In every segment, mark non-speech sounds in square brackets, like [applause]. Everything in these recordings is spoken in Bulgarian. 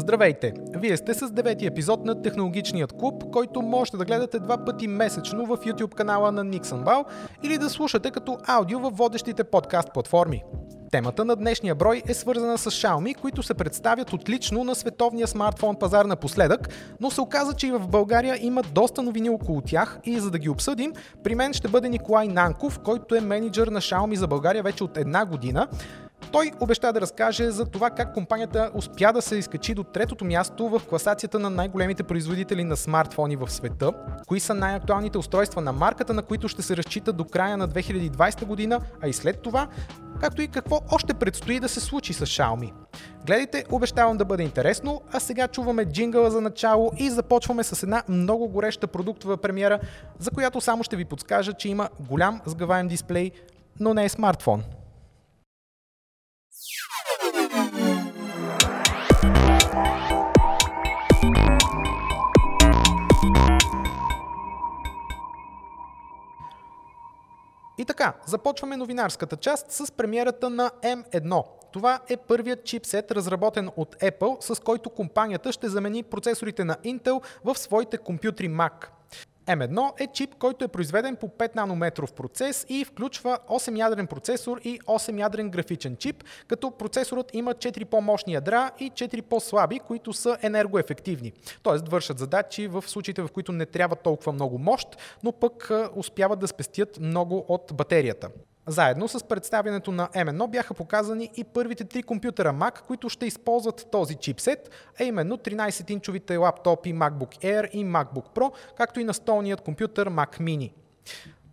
Здравейте! Вие сте с девети епизод на Технологичният клуб, който можете да гледате два пъти месечно в YouTube канала на Nixon Бал или да слушате като аудио във водещите подкаст платформи. Темата на днешния брой е свързана с Xiaomi, които се представят отлично на световния смартфон пазар напоследък, но се оказа, че и в България има доста новини около тях и за да ги обсъдим, при мен ще бъде Николай Нанков, който е менеджер на Xiaomi за България вече от една година. Той обеща да разкаже за това как компанията успя да се изкачи до третото място в класацията на най-големите производители на смартфони в света, кои са най-актуалните устройства на марката, на които ще се разчита до края на 2020 година, а и след това, както и какво още предстои да се случи с Xiaomi. Гледайте, обещавам да бъде интересно, а сега чуваме джингъла за начало и започваме с една много гореща продуктова премиера, за която само ще ви подскажа, че има голям сгъваем дисплей, но не е смартфон. И така, започваме новинарската част с премиерата на M1. Това е първият чипсет, разработен от Apple, с който компанията ще замени процесорите на Intel в своите компютри Mac. M1 е чип, който е произведен по 5 нанометров процес и включва 8-ядрен процесор и 8-ядрен графичен чип, като процесорът има 4 по-мощни ядра и 4 по-слаби, които са енергоефективни. Тоест вършат задачи в случаите, в които не трябва толкова много мощ, но пък успяват да спестят много от батерията. Заедно с представянето на M1 бяха показани и първите три компютъра Mac, които ще използват този чипсет, а именно 13-инчовите лаптопи MacBook Air и MacBook Pro, както и настолният компютър Mac Mini.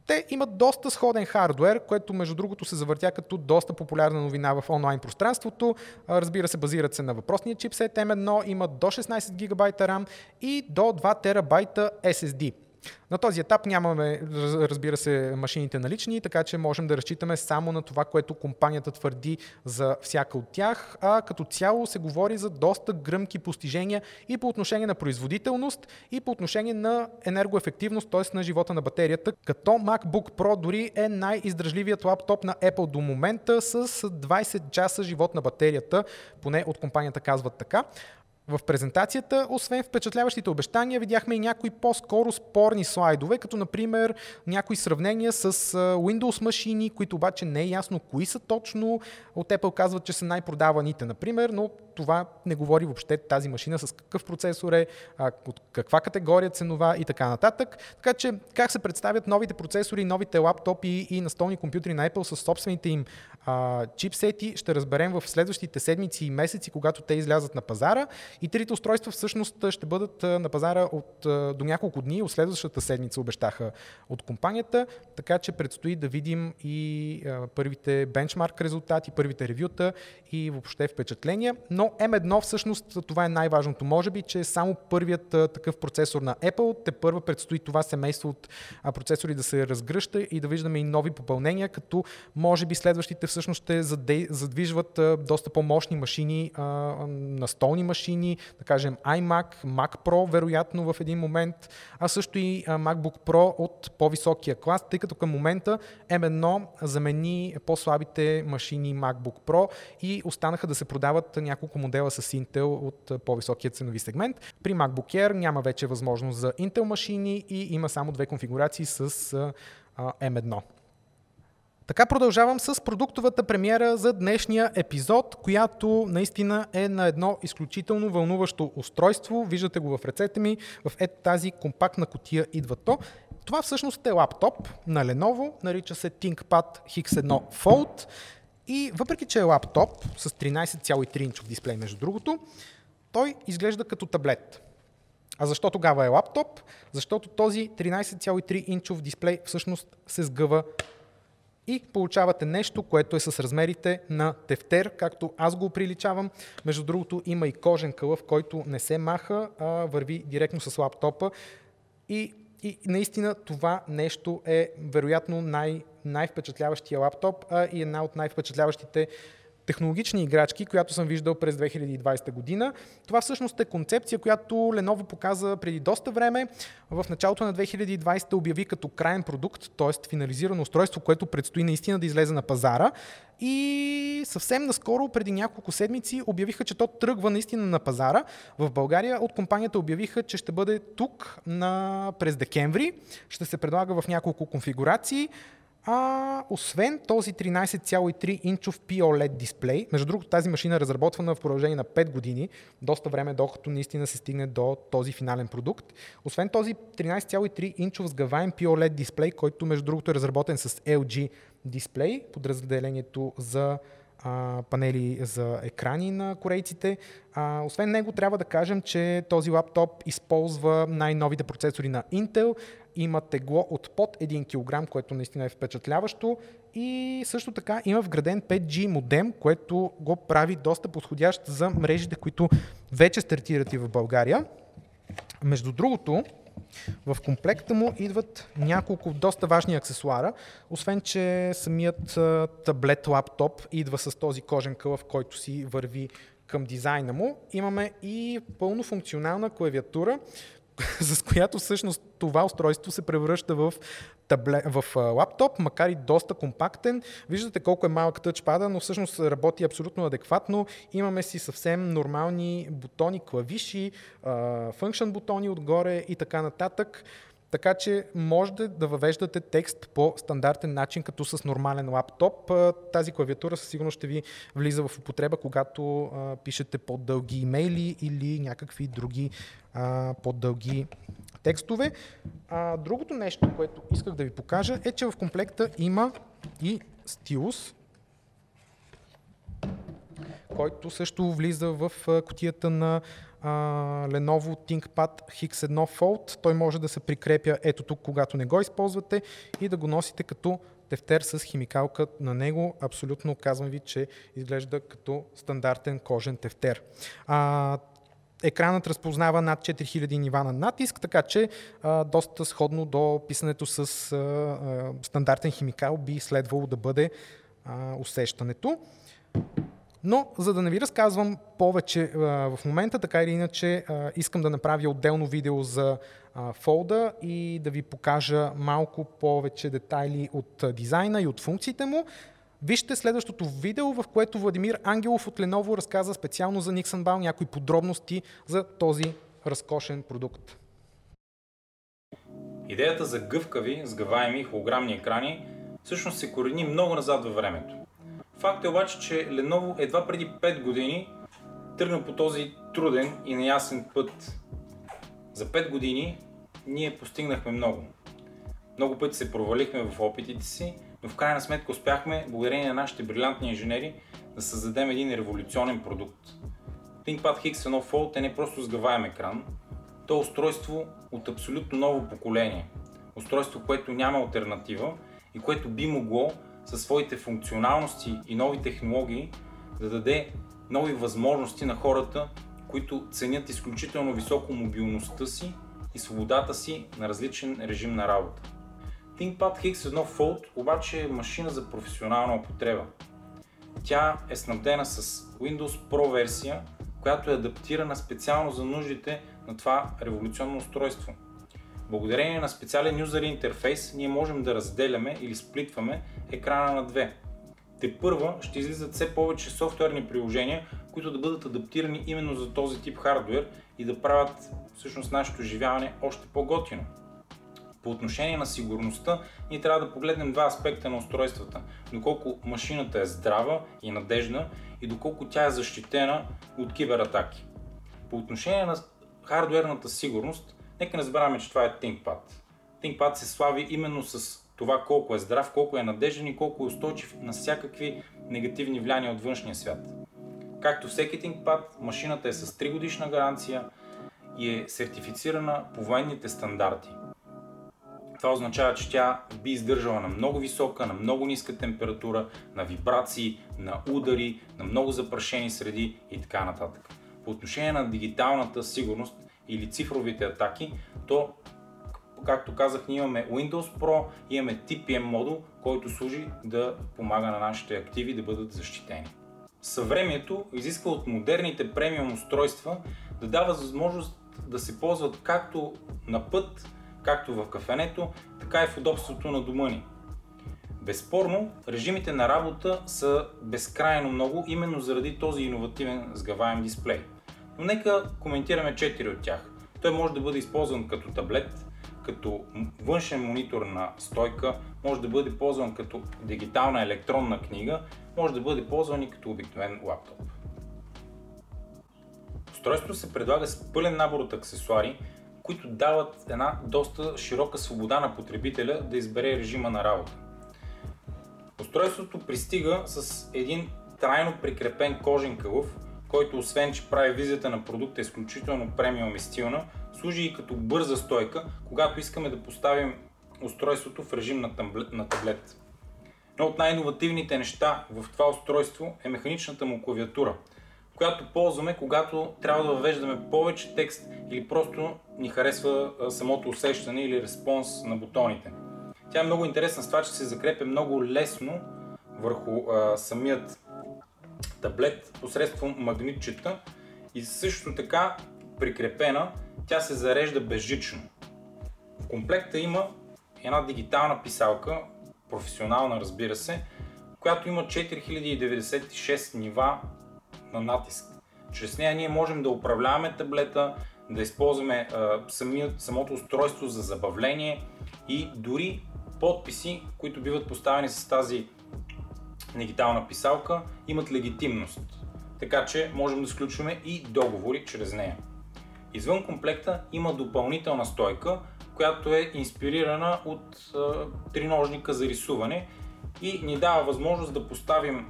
Те имат доста сходен хардвер, което между другото се завъртя като доста популярна новина в онлайн пространството. Разбира се, базират се на въпросния чипсет M1, имат до 16 ГБ RAM и до 2 ТБ SSD. На този етап нямаме, разбира се, машините налични, така че можем да разчитаме само на това, което компанията твърди за всяка от тях, а като цяло се говори за доста гръмки постижения и по отношение на производителност, и по отношение на енергоефективност, т.е. на живота на батерията, като MacBook Pro дори е най-издръжливият лаптоп на Apple до момента с 20 часа живот на батерията, поне от компанията казват така. В презентацията, освен впечатляващите обещания, видяхме и някои по-скоро спорни слайдове, като например някои сравнения с Windows машини, които обаче не е ясно кои са точно. От Apple казват, че са най-продаваните, например, но това не говори въобще тази машина с какъв процесор е, от каква категория ценова и така нататък. Така че как се представят новите процесори, новите лаптопи и настолни компютри на Apple с собствените им а, чипсети, ще разберем в следващите седмици и месеци, когато те излязат на пазара. И трите устройства всъщност ще бъдат на пазара от, до няколко дни, от следващата седмица обещаха от компанията, така че предстои да видим и първите бенчмарк резултати, първите ревюта и въобще впечатления. Но M1 всъщност това е най-важното. Може би, че е само първият такъв процесор на Apple. Те първа предстои това семейство от процесори да се разгръща и да виждаме и нови попълнения, като може би следващите всъщност ще задвижват доста по-мощни машини, а, настолни машини, машини, да кажем iMac, Mac Pro, вероятно в един момент, а също и MacBook Pro от по-високия клас, тъй като към момента M1 замени по-слабите машини MacBook Pro и останаха да се продават няколко модела с Intel от по-високия ценови сегмент. При MacBook Air няма вече възможност за Intel машини и има само две конфигурации с M1. Така продължавам с продуктовата премиера за днешния епизод, която наистина е на едно изключително вълнуващо устройство. Виждате го в ръцете ми, в ето тази компактна котия идва то. Това всъщност е лаптоп на Lenovo, нарича се ThinkPad X1 Fold и въпреки, че е лаптоп с 13,3 инчов дисплей между другото, той изглежда като таблет. А защо тогава е лаптоп? Защото този 13,3 инчов дисплей всъщност се сгъва и получавате нещо, което е с размерите на тефтер, както аз го приличавам. Между другото има и кожен кълъв, който не се маха, а върви директно с лаптопа и, и наистина това нещо е вероятно най- най-впечатляващия лаптоп а и една от най-впечатляващите технологични играчки, която съм виждал през 2020 година. Това всъщност е концепция, която Lenovo показа преди доста време. В началото на 2020 обяви като крайен продукт, т.е. финализирано устройство, което предстои наистина да излезе на пазара. И съвсем наскоро, преди няколко седмици, обявиха, че то тръгва наистина на пазара. В България от компанията обявиха, че ще бъде тук на, през декември. Ще се предлага в няколко конфигурации. А, освен този 13,3 инчов POLED дисплей, между другото тази машина е разработвана в продължение на 5 години, доста време докато наистина се стигне до този финален продукт. Освен този 13,3 инчов сгъваем POLED дисплей, който между другото е разработен с LG дисплей, подразделението за а, панели за екрани на корейците. А, освен него трябва да кажем, че този лаптоп използва най-новите процесори на Intel, има тегло от под 1 кг, което наистина е впечатляващо и също така има вграден 5G модем, което го прави доста подходящ за мрежите, които вече стартират и в България. Между другото, в комплекта му идват няколко доста важни аксесуара, освен че самият таблет лаптоп идва с този кожен кълъв, който си върви към дизайна му. Имаме и пълно функционална клавиатура, [laughs] с която всъщност това устройство се превръща в, табле, в лаптоп, макар и доста компактен. Виждате колко е малък тъчпада, но всъщност работи абсолютно адекватно. Имаме си съвсем нормални бутони, клавиши, функшн бутони отгоре и така нататък. Така че можете да въвеждате текст по стандартен начин, като с нормален лаптоп. Тази клавиатура със сигурност ще ви влиза в употреба, когато пишете по-дълги имейли или някакви други по-дълги текстове. другото нещо, което исках да ви покажа е, че в комплекта има и стилус, който също влиза в котията на Lenovo ThinkPad X1 Fold. Той може да се прикрепя ето тук, когато не го използвате и да го носите като тефтер с химикалка на него. Абсолютно казвам ви, че изглежда като стандартен кожен тефтер. А, Екранът разпознава над 4000 нива на натиск, така че а, доста сходно до писането с а, а, стандартен химикал би следвало да бъде а, усещането. Но, за да не ви разказвам повече а, в момента, така или иначе, а, искам да направя отделно видео за а, фолда и да ви покажа малко повече детайли от а, дизайна и от функциите му. Вижте следващото видео, в което Владимир Ангелов от Lenovo разказа специално за Nixon Bau някои подробности за този разкошен продукт. Идеята за гъвкави, сгъваеми холограмни екрани всъщност се корени много назад във времето. Факт е обаче, че Lenovo едва преди 5 години тръгна по този труден и неясен път. За 5 години ние постигнахме много. Много пъти се провалихме в опитите си, но в крайна сметка успяхме, благодарение на нашите брилянтни инженери, да създадем един революционен продукт. ThinkPad X1 Fold е не просто сгъваем екран, то е устройство от абсолютно ново поколение. Устройство, което няма альтернатива и което би могло със своите функционалности и нови технологии да даде нови възможности на хората, които ценят изключително високо мобилността си и свободата си на различен режим на работа. ThinkPad X1 Fold обаче е машина за професионална употреба. Тя е снабдена с Windows Pro версия, която е адаптирана специално за нуждите на това революционно устройство. Благодарение на специален юзер интерфейс ние можем да разделяме или сплитваме екрана на две. Те първа ще излизат все повече софтуерни приложения, които да бъдат адаптирани именно за този тип хардвер и да правят всъщност нашето живяване още по-готино. По отношение на сигурността, ние трябва да погледнем два аспекта на устройствата. Доколко машината е здрава и надежна и доколко тя е защитена от кибератаки. По отношение на хардуерната сигурност, нека не забравяме, че това е ThinkPad. ThinkPad се слави именно с това колко е здрав, колко е надежен и колко е устойчив на всякакви негативни влияния от външния свят. Както всеки ThinkPad, машината е с 3 годишна гаранция и е сертифицирана по военните стандарти. Това означава, че тя би издържала на много висока, на много ниска температура, на вибрации, на удари, на много запрашени среди и така нататък. По отношение на дигиталната сигурност или цифровите атаки, то както казах, ние имаме Windows Pro, имаме TPM модул, който служи да помага на нашите активи да бъдат защитени. съвремието изисква от модерните премиум устройства да дава възможност да се ползват както на път, както в кафенето, така и в удобството на дома ни. Безспорно, режимите на работа са безкрайно много, именно заради този иновативен сгъваем дисплей. Но нека коментираме 4 от тях. Той може да бъде използван като таблет, като външен монитор на стойка, може да бъде ползван като дигитална електронна книга, може да бъде ползван и като обикновен лаптоп. Устройството се предлага с пълен набор от аксесуари, които дават една доста широка свобода на потребителя да избере режима на работа. Устройството пристига с един трайно прикрепен кожен кълъв, който освен, че прави визията на продукта изключително премиум и стилна, служи и като бърза стойка, когато искаме да поставим устройството в режим на, таблет. На таблет. Едно от най-инновативните неща в това устройство е механичната му клавиатура, която ползваме, когато трябва да въвеждаме повече текст или просто ни харесва самото усещане или респонс на бутоните. Тя е много интересна с това, че се закрепя много лесно върху а, самият таблет посредством магнитчета и също така прикрепена тя се зарежда безжично. В комплекта има една дигитална писалка, професионална разбира се, която има 4096 нива на натиск. Чрез нея ние можем да управляваме таблета, да използваме а, самият, самото устройство за забавление и дори подписи, които биват поставени с тази дигитална писалка, имат легитимност. Така че можем да сключваме и договори чрез нея. Извън комплекта има допълнителна стойка, която е инспирирана от а, триножника за рисуване и ни дава възможност да поставим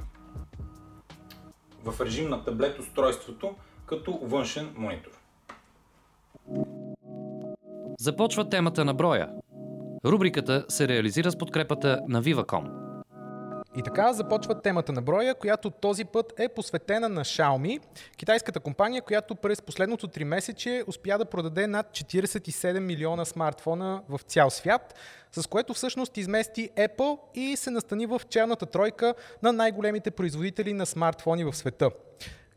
в режим на таблет устройството като външен монитор. Започва темата на броя. Рубриката се реализира с подкрепата на Viva.com. И така започва темата на броя, която този път е посветена на Xiaomi, китайската компания, която през последното 3 месече успя да продаде над 47 милиона смартфона в цял свят, с което всъщност измести Apple и се настани в челната тройка на най-големите производители на смартфони в света.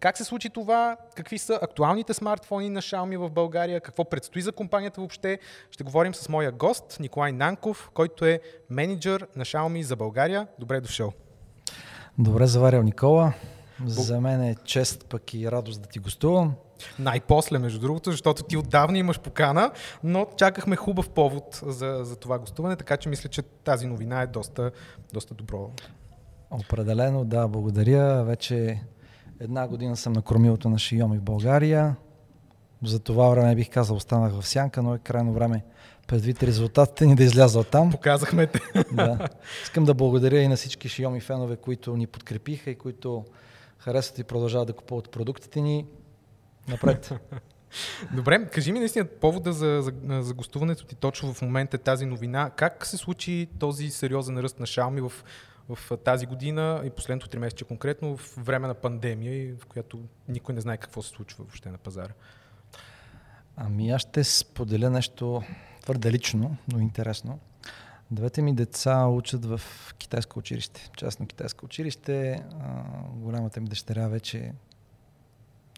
Как се случи това? Какви са актуалните смартфони на Xiaomi в България? Какво предстои за компанията въобще? Ще говорим с моя гост Николай Нанков, който е менеджер на Xiaomi за България. Добре дошъл. Добре заварял, Никола. За мен е чест пък и радост да ти гостувам. Най-после, между другото, защото ти отдавна имаш покана, но чакахме хубав повод за, за това гостуване, така че мисля, че тази новина е доста, доста добро. Определено, да, благодаря. Вече Една година съм на кормилото на Шиоми в България. За това време бих казал останах в сянка, но е крайно време предвид резултатите ни да изляза от там. Показахме те. [laughs] Да. Искам да благодаря и на всички Шиоми фенове, които ни подкрепиха и които харесват и продължават да купуват продуктите ни. Напред. [laughs] Добре, кажи ми наистина повода за, за, за гостуването ти точно в момента е тази новина. Как се случи този сериозен ръст на Xiaomi в в тази година и последното три месеца конкретно в време на пандемия, в която никой не знае какво се случва въобще на пазара? Ами аз ще споделя нещо твърде лично, но интересно. Двете ми деца учат в китайско училище, частно китайско училище. А, голямата ми дъщеря вече е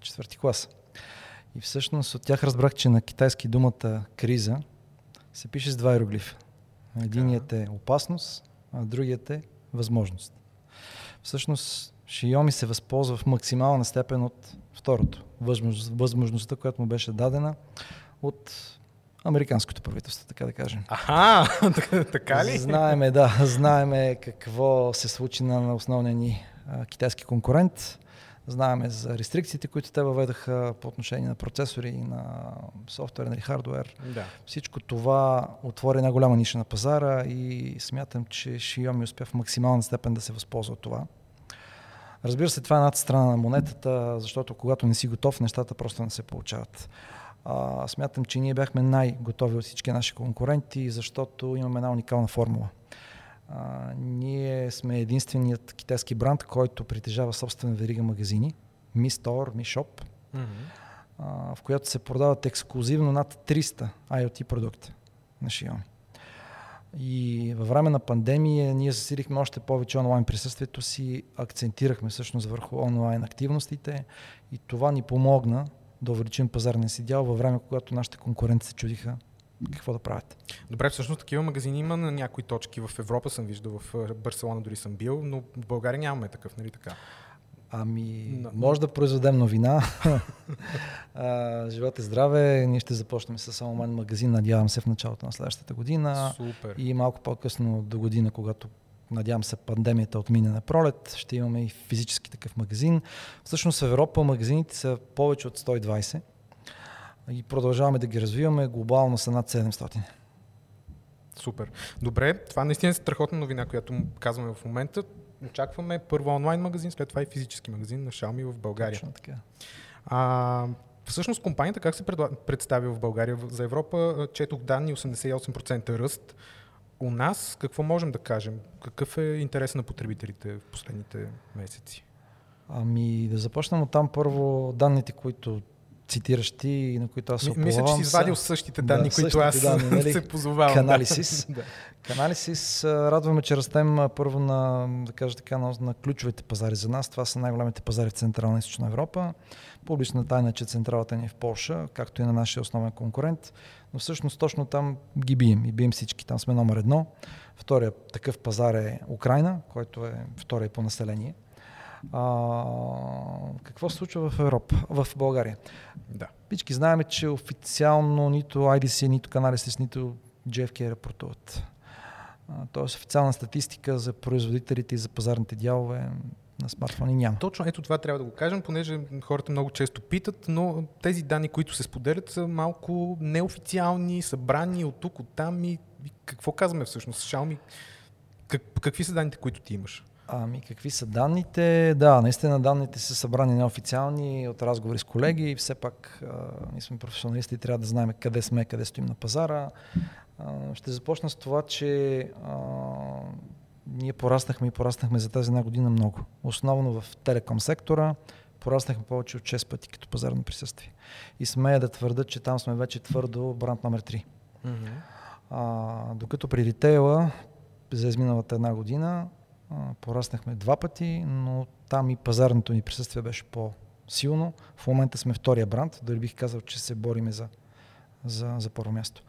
четвърти клас. И всъщност от тях разбрах, че на китайски думата криза се пише с два иероглифа. Единият е опасност, а другият е възможност. Всъщност, Xiaomi се възползва в максимална степен от второто. Възможност, възможността, която му беше дадена от американското правителство, така да кажем. Аха, [laughs] така ли? Знаеме, да, знаеме какво се случи на основния ни а, китайски конкурент. Знаеме за рестрикциите, които те въведаха по отношение на процесори и на софтуерен или хардуер. Да. Всичко това отвори една голяма ниша на пазара и смятам, че Xiaomi успя в максимална степен да се възползва от това. Разбира се, това е едната страна на монетата, защото когато не си готов, нещата просто не се получават. А, смятам, че ние бяхме най-готови от всички наши конкуренти, защото имаме една уникална формула – а, ние сме единственият китайски бранд, който притежава собствена верига магазини, Mi Store, Mi Shop, mm-hmm. а, в която се продават ексклюзивно над 300 IoT продукта на Xiaomi. И във време на пандемия ние засилихме още повече онлайн присъствието си, акцентирахме всъщност върху онлайн активностите и това ни помогна да увеличим пазарния си дял във време, когато нашите конкуренти се чудиха какво да правят. Добре, всъщност такива магазини има на някои точки в Европа, съм виждал, в Барселона дори съм бил, но в България нямаме такъв, нали така? Ами, no. може да произведем новина. [laughs] а, живот и здраве. Ние ще започнем с онлайн магазин, надявам се, в началото на следващата година. Супер. И малко по-късно до година, когато надявам се пандемията отмине на пролет, ще имаме и физически такъв магазин. Всъщност в Европа магазините са повече от 120 и продължаваме да ги развиваме. Глобално са над 700. Супер. Добре, това наистина е страхотна новина, която казваме в момента. Очакваме първо онлайн магазин, след това и физически магазин на Xiaomi в България. Точно така. А, всъщност компанията как се представи в България? За Европа четох данни 88% ръст. У нас какво можем да кажем? Какъв е интерес на потребителите в последните месеци? Ами да започнем от там първо данните, които цитираш ти и на които аз се оплавам. Мисля, че си извадил същите данни, да, които аз данни, [laughs] нали? се позовавам. Каналисис. да. Каналисис. [laughs] Радваме, че растем първо на, да кажа така, на, на ключовите пазари за нас. Това са най-големите пазари в Централна и Източна Европа. Публична тайна, че централата ни е в Польша, както и на нашия основен конкурент. Но всъщност точно там ги бием и бием всички. Там сме номер едно. Втория такъв пазар е Украина, който е втория по население. А, какво се случва в Европа, в България? Да. Всички знаем, че официално нито IDC, нито Canalys, нито JFK рапортуват. Тоест официална статистика за производителите и за пазарните дялове на смартфони няма. Точно, ето това трябва да го кажем, понеже хората много често питат, но тези данни, които се споделят, са малко неофициални, събрани от тук, от там и, и какво казваме всъщност? Xiaomi, как, какви са данните, които ти имаш? Ами какви са данните? Да, наистина данните са събрани неофициални от разговори с колеги и все пак а, ние сме професионалисти и трябва да знаем къде сме, къде стоим на пазара. А, ще започна с това, че а, ние пораснахме и пораснахме за тази една година много. Основно в телеком сектора пораснахме повече от 6 пъти като пазарно присъствие. И смея да твърда, че там сме вече твърдо бранд номер 3. Mm-hmm. А, докато при ритейла за изминалата една година пораснахме два пъти, но там и пазарното ни присъствие беше по-силно. В момента сме втория бранд, дори бих казал, че се бориме за, за, за първо място.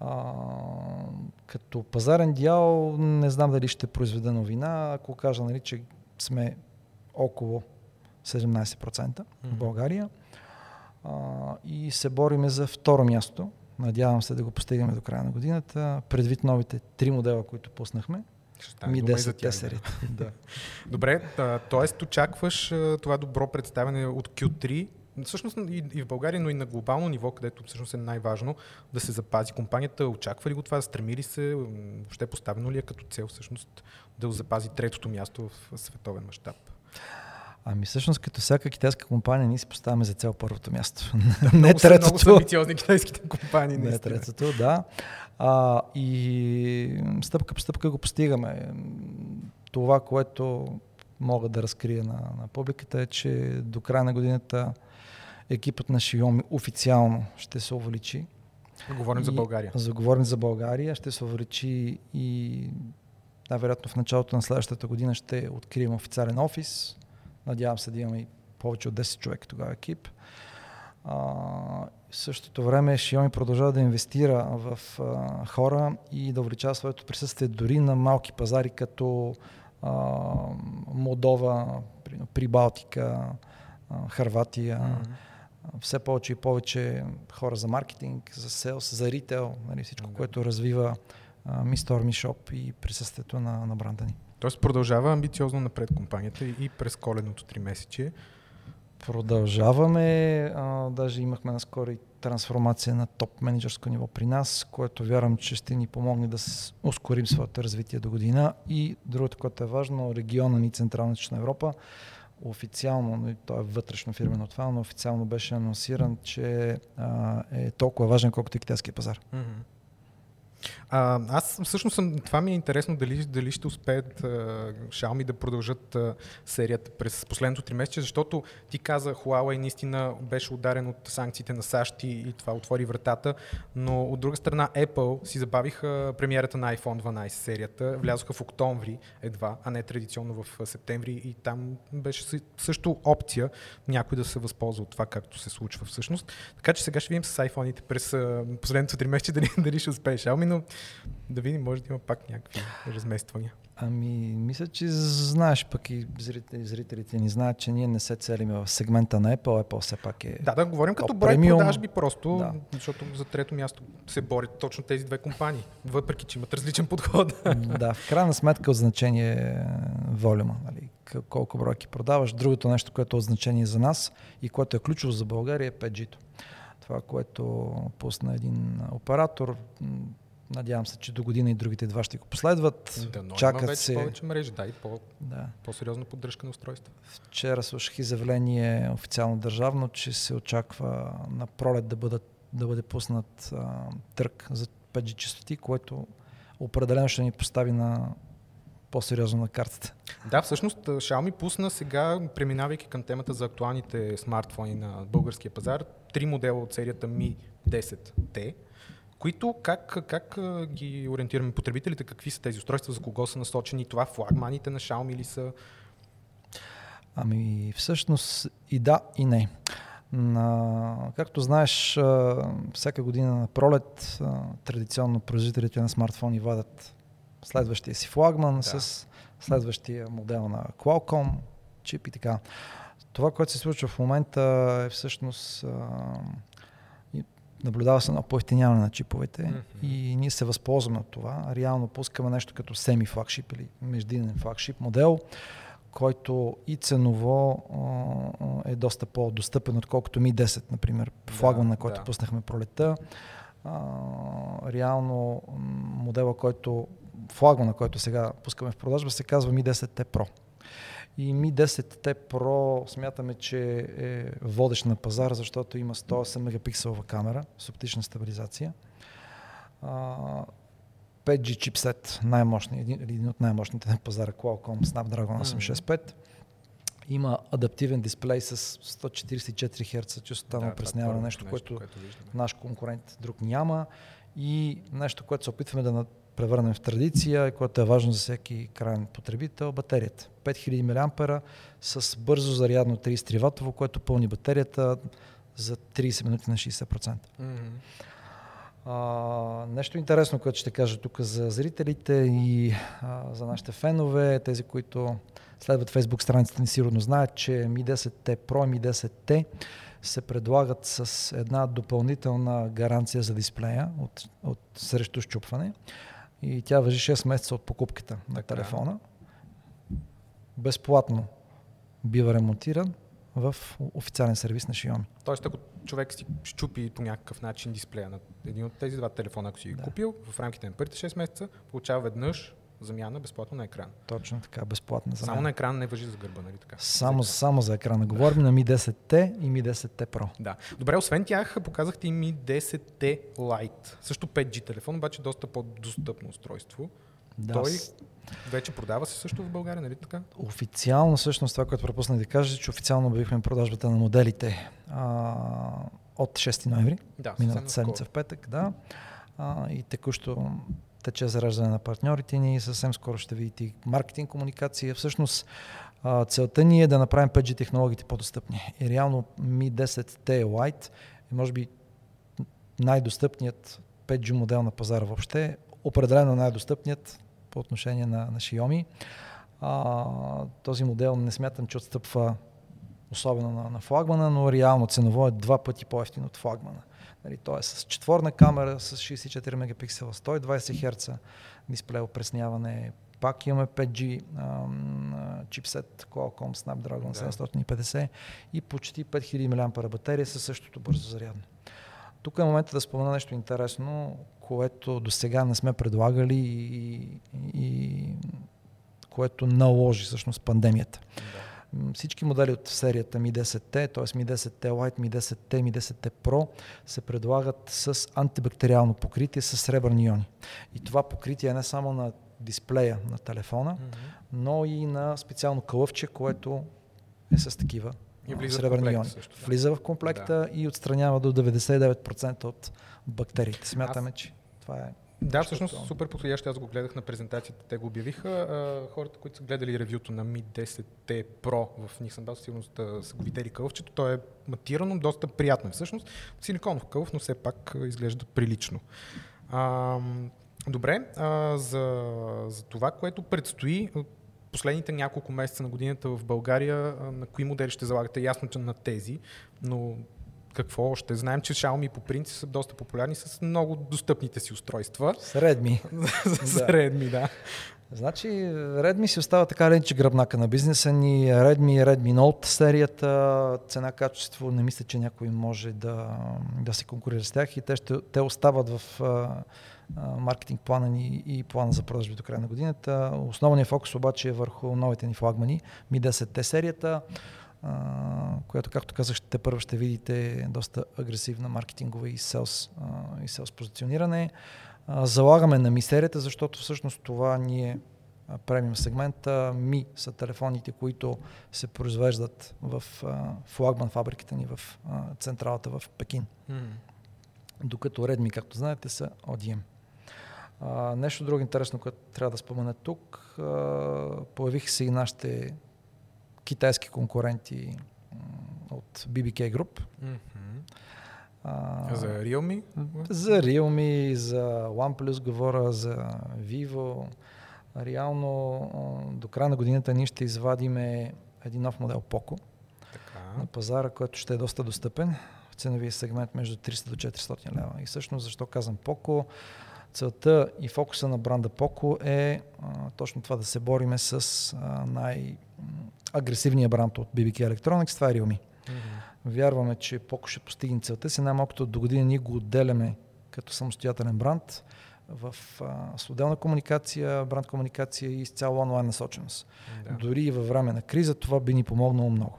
А, като пазарен дял не знам дали ще произведа новина, ако кажа, нали, че сме около 17% mm-hmm. в България а, и се бориме за второ място. Надявам се да го постигнем до края на годината, предвид новите три модела, които пуснахме. Ми 10 тесерите. да. [laughs] Добре, т.е. очакваш това добро представяне от Q3 всъщност и, и в България, но и на глобално ниво, където всъщност е най-важно да се запази компанията. Очаква ли го това? Стреми ли се? Въобще поставено ли е като цел всъщност да запази третото място в световен мащаб? Ами всъщност като всяка китайска компания ние си поставяме за цел първото място. [laughs] Да, не третото. Много са амбициозни китайските компании. Не третото, да. А, и стъпка по стъпка го постигаме. Това, което мога да разкрия на, на публиката е, че до края на годината екипът на Xiaomi официално ще се увеличи. Говорим и, за България. За, говорим за България. Ще се увеличи и най-вероятно в началото на следващата година ще открием официален офис. Надявам се да имаме и повече от 10 човека тогава екип. А, в същото време Xiaomi продължава да инвестира в а, хора и да увеличава своето присъствие дори на малки пазари като а, Молдова, Прибалтика, Харватия. Mm-hmm. Все повече и повече хора за маркетинг, за селс, за ритейл, нали, всичко, mm-hmm. което развива Mi Store, Mi Shop и присъствието на, на бранда ни. Тоест продължава амбициозно напред компанията и през коледното три месече. Продължаваме. А, даже имахме наскоро и трансформация на топ менеджерско ниво при нас, което вярвам, че ще ни помогне да ускорим своето развитие до година. И другото, което е важно, региона ни Централна Източна Европа, официално, то е вътрешно фирмено това, но официално беше анонсиран, че а, е толкова важен, колкото и китайския пазар. Mm-hmm. А, аз всъщност съм, това ми е интересно дали, дали ще успеят а, Xiaomi да продължат а, серията през последното три месеца, защото ти каза Huawei наистина беше ударен от санкциите на САЩ и, и това отвори вратата, но от друга страна Apple си забавиха премиерата на iPhone 12 серията, влязоха в октомври едва, а не традиционно в септември и там беше също опция някой да се възползва от това, както се случва всъщност. Така че сега ще видим с iPhone-ите през последното три месеца дали, [laughs] дали ще успее Xiaomi, но да видим, може да има пак някакви размествания. Ами, мисля, че знаеш пък и зрители, зрителите ни знаят, че ние не се целиме в сегмента на Apple. Apple все пак е. Да, да, говорим като брой премиум. продажби просто, да. защото за трето място се борят точно тези две компании, въпреки че имат различен подход. Да, в крайна сметка от значение е волюма. Нали? Колко бройки продаваш. Другото нещо, което е от значение за нас и което е ключово за България е 5G-то. Това, което пусна един оператор, Надявам се, че до година и другите два ще го последват. Да, но Чакат вече се... повече мрежи, да, и по, да. по-сериозна поддръжка на устройства. Вчера слушах изявление официално държавно, че се очаква на пролет да, бъдат, да бъде пуснат а, търк за 5G частоти, което определено ще ни постави на по-сериозно на картата. Да, всъщност Xiaomi пусна сега, преминавайки към темата за актуалните смартфони на българския пазар, три модела от серията Mi 10T, които как, как ги ориентираме потребителите, какви са тези устройства, за кого са насочени, това флагманите на Xiaomi или са? Ами всъщност и да, и не. На, както знаеш, всяка година на пролет традиционно производителите на смартфони вадат следващия си флагман да. с следващия модел на Qualcomm, чип и така. Това, което се случва в момента е всъщност наблюдава се едно по-ефтиняване на чиповете mm-hmm. и ние се възползваме от това. Реално пускаме нещо като семи флагшип или междинен флагшип модел, който и ценово е доста по-достъпен, отколкото Mi 10, например, флагман, да, на който да. пуснахме пролета. реално модела, който флагман, на който сега пускаме в продажба, се казва Mi 10T Pro. И Mi 10T Pro смятаме, че е водещ на пазар, защото има 108 мегапикселова камера с оптична стабилизация. 5G чипсет, най-мощни, един, един от най-мощните на пазара Qualcomm Snapdragon 865. Има адаптивен дисплей с 144 Hz частота на пресняване, нещо, нещо, което, което наш конкурент друг няма. И нещо, което се опитваме да превърнем в традиция, което е важно за всеки крайен потребител, батерията. 5000 мА с бързо зарядно 33 ватово, което пълни батерията за 30 минути на 60%. Mm-hmm. А, нещо интересно, което ще кажа тук за зрителите и а, за нашите фенове, тези, които следват Facebook страницата ни сигурно знаят, че Mi 10T Pro и Mi 10T се предлагат с една допълнителна гаранция за дисплея от, от срещу щупване и тя въжи 6 месеца от покупката така. на телефона. Безплатно бива ремонтиран в официален сервис на Xiaomi. Тоест, ако човек си щупи по някакъв начин дисплея на един от тези два телефона, ако си да. купил, в рамките на първите 6 месеца, получава веднъж замяна безплатно на екран. Точно така, безплатна замяна. Само на екран не въжи за гърба, нали така? Само за, само за екрана. Говорим на Mi 10T и Mi 10T Pro. Да. Добре, освен тях показахте и Mi 10T Lite. Също 5G телефон, обаче доста по-достъпно устройство. Да. Той вече продава се също в България, нали така? Официално, всъщност, това, което пропуснах да кажа, че официално обявихме продажбата на моделите а, от 6 ноември, да, миналата седмица в петък, да. А, и текущо тече зараждане на партньорите ни. Съвсем скоро ще видите и маркетинг комуникация. Всъщност целта ни е да направим 5G технологиите по-достъпни. И реално Mi 10T Lite е може би най-достъпният 5G модел на пазара въобще. Определено най-достъпният по отношение на, на Xiaomi. А, този модел не смятам, че отстъпва особено на, на флагмана, но реално ценово е два пъти по-ефтин от флагмана. Нали, той е с четворна камера, с 64 мегапиксела, 120 Hz дисплей опресняване, пак имаме 5G ам, чипсет Qualcomm Snapdragon да. 750 и почти 5000 мАh батерия със същото бързо зарядно. Тук е момента да спомена нещо интересно, което до сега не сме предлагали и, и което наложи всъщност пандемията. Да. Всички модели от серията Mi 10T, т.е. Mi 10T Lite, Mi 10T, Mi 10T Pro се предлагат с антибактериално покритие с сребърни иони. И това покритие е не само на дисплея на телефона, mm-hmm. но и на специално кълъвче, което е с такива и влиза сребърни иони. Също, да. Влиза в комплекта да. и отстранява до 99% от бактериите. Смятаме, Аз... че това е да, всъщност супер подходящо. Аз го гледах на презентацията, те го обявиха. А, хората, които са гледали ревюто на Mi 10T Pro в Nissan Bell, сигурно са го видели кълъвчето. То е матирано, доста приятно. Е. Всъщност силиконов кълъв, но все пак изглежда прилично. А, добре, а, за, за това, което предстои, последните няколко месеца на годината в България, на кои модели ще залагате? Ясно, че на тези, но какво още? Знаем, че Xiaomi по принцип са доста популярни с много достъпните си устройства. С Redmi. [laughs] с Redmi, да. Значи Redmi си остава така ленче гръбнака на бизнеса ни. Redmi, Redmi Note серията, цена-качество, не мисля, че някой може да, да се конкурира с тях и те, ще, те остават в маркетинг плана ни и плана за продажби до края на годината. Основният фокус обаче е върху новите ни флагмани, Mi 10T серията, която, както казах, ще първо ще видите доста агресивна маркетингова и селс, и селс позициониране. Залагаме на мистерията, защото всъщност това ние премиум сегмента. Ми са телефоните, които се произвеждат в флагман фабриката ни в централата в Пекин. Mm. Докато Redmi, както знаете, са ODM. А, нещо друго интересно, което трябва да спомена тук, а, появиха се и нашите китайски конкуренти от BBK Group. Mm-hmm. А, за Realme? За Realme, за OnePlus говоря, за Vivo. Реално до края на годината ние ще извадиме един нов модел Poco така. на пазара, който ще е доста достъпен в ценовия сегмент между 300 до 400 лева. И всъщност защо казвам Poco? Целта и фокуса на бранда Poco е а, точно това да се бориме с най-агресивния бранд от BBK Electronics, това е Realme. Mm-hmm. Вярваме, че Poco ще постигне целта си. Най-малкото до година ние го отделяме като самостоятелен бранд в а, с отделна комуникация, бранд комуникация и с цяло онлайн насоченост. Да. Дори и във време на криза това би ни помогнало много.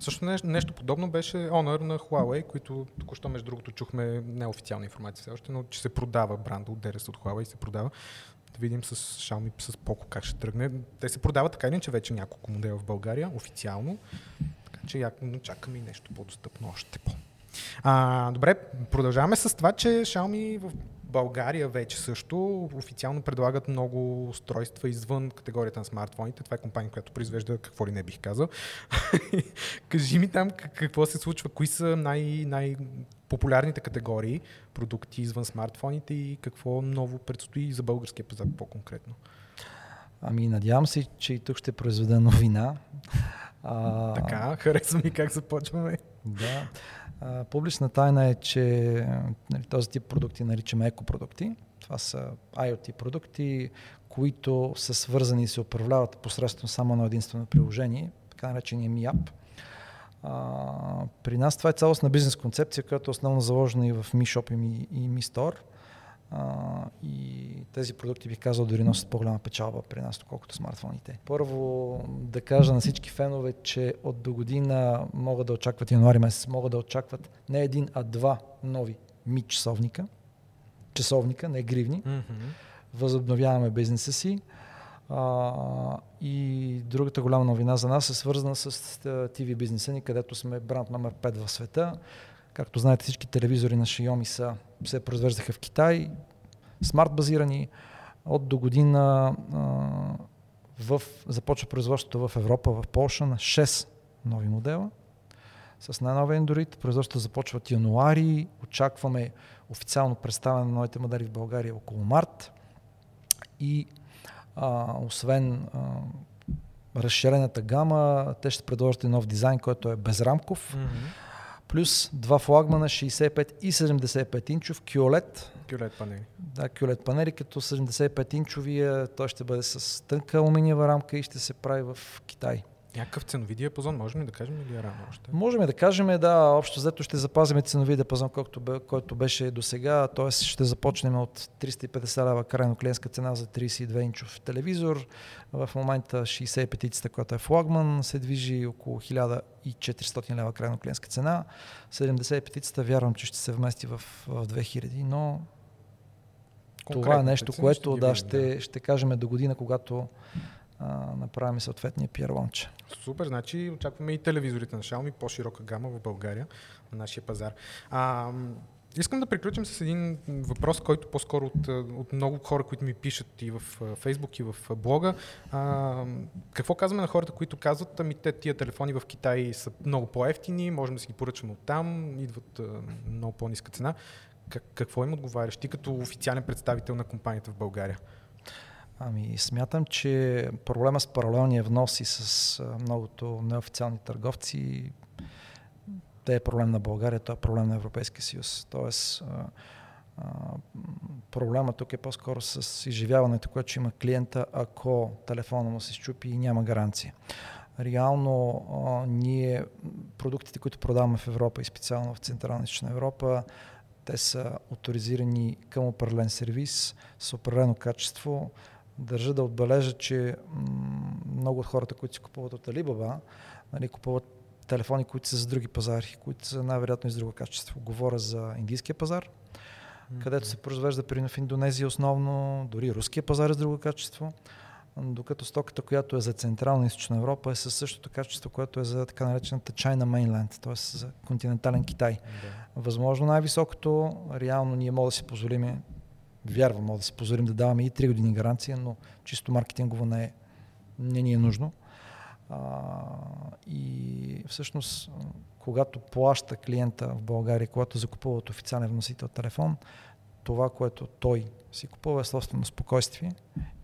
Също нещо, подобно беше Honor на Huawei, които току-що между другото чухме неофициална информация все още, но че се продава бранда от ДРС от Huawei се продава. Да видим с Xiaomi, с Poco как ще тръгне. Те се продават така или че вече няколко модела в България, официално. Така че чакаме и нещо по-достъпно още по. А, добре, продължаваме с това, че Xiaomi в България вече също официално предлагат много устройства извън категорията на смартфоните. Това е компания, която произвежда какво ли не бих казал. [laughs] Кажи ми там какво се случва, кои са най- най- популярните категории продукти извън смартфоните и какво ново предстои за българския пазар по-конкретно. Ами надявам се, че и тук ще произведа новина. [laughs] А... Така, харесва ми как започваме. Да. Публична тайна е, че нали, този тип продукти наричаме екопродукти. Това са IoT продукти, които са свързани и се управляват посредством само на единствено приложение, така наречения MiApp. А, при нас това е цялостна бизнес концепция, която е основно заложена и в Mi Shop и Mi Store. А, и тези продукти бих казал дори носят по-голяма печалба при нас, отколкото смартфоните. Първо да кажа на всички фенове, че от до година могат да очакват януари месец, могат да очакват не един, а два нови ми часовника. Часовника, не гривни. Mm-hmm. Възобновяваме бизнеса си. А, и другата голяма новина за нас е свързана с TV бизнеса ни, където сме бранд номер 5 в света. Както знаете, всички телевизори на Xiaomi са, се произвеждаха в Китай, смарт базирани. От до година в, започва производството в Европа, в Польша на 6 нови модела с най-новия Android. Производството започва от януари. Очакваме официално представяне на новите модели в България около март. И а, освен а, разширената гама, те ще предложат и нов дизайн, който е безрамков. Mm-hmm плюс два флагмана 65 и 75 инчов QLED. QLED панели. Да, QLED панели, като 75 инчовия той ще бъде с тънка алуминиева рамка и ще се прави в Китай. Някакъв ценови диапазон, можем ли да кажем или е рано още? Можем да кажем, да, общо взето ще запазим ценови диапазон, който, бе, който беше до сега, т.е. ще започнем от 350 лева крайно клиентска цена за 32-инчов телевизор. В момента 65-ицата, която е флагман, се движи около 1400 лева крайно клиентска цена. 75-ицата вярвам, че ще се вмести в, в 2000, но това е нещо, което ще да, ще, ще кажем до година, когато направим съответния PR launch. Супер, значи очакваме и телевизорите на Xiaomi, по-широка гама в България на нашия пазар. А, Искам да приключим с един въпрос, който по-скоро от, от много хора, които ми пишат и в Фейсбук, и в блога. А, какво казваме на хората, които казват, ами те тия телефони в Китай са много по-ефтини, можем да си ги поръчаме от там, идват много по-ниска цена. Как, какво им отговаряш ти като официален представител на компанията в България? Ами, смятам, че проблема с паралелния внос и с многото неофициални търговци те е проблем на България, това е проблем на Европейския съюз. Тоест, проблема тук е по-скоро с изживяването, което има клиента, ако телефона му се щупи и няма гаранция. Реално ние, продуктите, които продаваме в Европа и специално в Централна Източна Европа, те са авторизирани към определен сервис с определено качество. Държа да отбележа, че много от хората, които си купуват от Alibaba, нали, купуват телефони, които са за други пазари, които са най-вероятно и с друго качество. Говоря за индийския пазар, mm-hmm. където се произвежда примерно в Индонезия основно, дори руския пазар е с друго качество, докато стоката, която е за Централна и Източна Европа е със същото качество, което е за така наречената China Mainland, т.е. за континентален Китай. Mm-hmm. Възможно най-високото, реално ние можем да си позволим, вярвам, може да си позволим да даваме и 3 години гаранция, но чисто маркетингово не, е, не ни е нужно. А, и всъщност, когато плаща клиента в България, когато закупува от официален вносител телефон, това, което той си купува е собствено спокойствие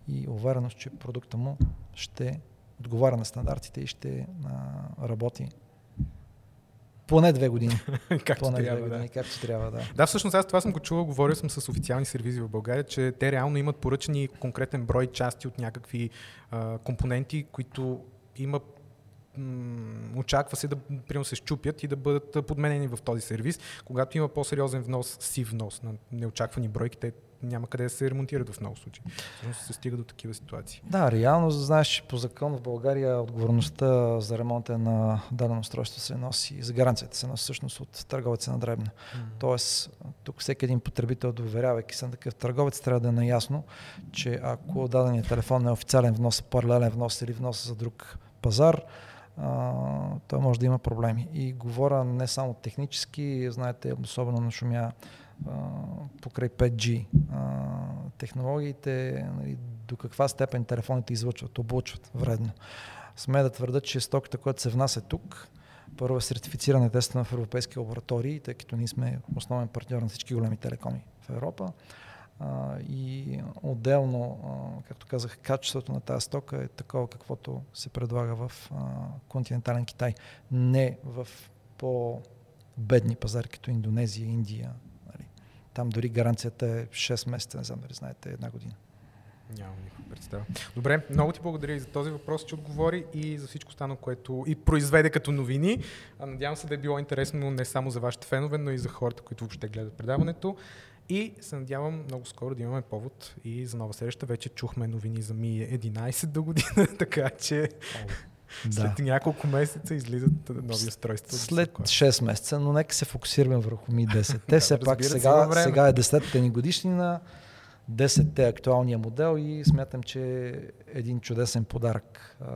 и увереност, че продукта му ще отговаря на стандартите и ще а, работи поне две години. [laughs] както поне трябва, две години, да. както трябва, да. Да, всъщност аз това съм го чувал, говорил съм с официални сервизи в България, че те реално имат поръчани конкретен брой части от някакви а, компоненти, които има очаква се да примерно, се щупят и да бъдат подменени в този сервис. Когато има по-сериозен внос, си внос на неочаквани бройки, те няма къде да се ремонтират в много случаи. Всъщност се стига до такива ситуации. Да, реално знаеш, че по закон в България отговорността за ремонта на дадено устройство се носи, за гаранцията се носи всъщност от търговеца на дребно. Mm. Тоест, тук всеки един потребител, доверявайки се на такъв търговец, трябва да е наясно, че ако даденият телефон е официален внос, паралелен внос или внос за друг пазар, а, той може да има проблеми. И говоря не само технически, знаете, особено на шумя покрай 5G а, технологиите, нали, до каква степен телефоните излъчват, облучват вредно. Сме да твърда, че стоката, която се внася тук, първо е сертифицирана тестена в европейски лаборатории, тъй като ние сме основен партньор на всички големи телекоми в Европа. А, и отделно, а, както казах, качеството на тази стока е такова, каквото се предлага в а, континентален Китай. Не в по-бедни пазари, като Индонезия, Индия. Там дори гаранцията е 6 месеца, не знам дали знаете, една година. Нямам никаква представа. Добре, много ти благодаря и за този въпрос, че отговори и за всичко останало, което и произведе като новини. Надявам се да е било интересно не само за вашите фенове, но и за хората, които въобще гледат предаването. И се надявам много скоро да имаме повод и за нова среща. Вече чухме новини за Ми 11 до година, [laughs] така че да. след няколко месеца излизат нови устройства. След 6 месеца, но нека се фокусираме върху Ми 10. Те [laughs] все пак сега, сега е 10-та ни годишнина, 10-те актуалния модел и смятам, че е един чудесен подарък а,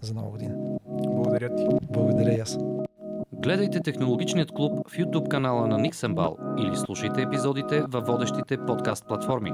за нова година. Благодаря ти. Благодаря и аз. Гледайте Технологичният клуб в YouTube канала на Nixenbal или слушайте епизодите във водещите подкаст платформи.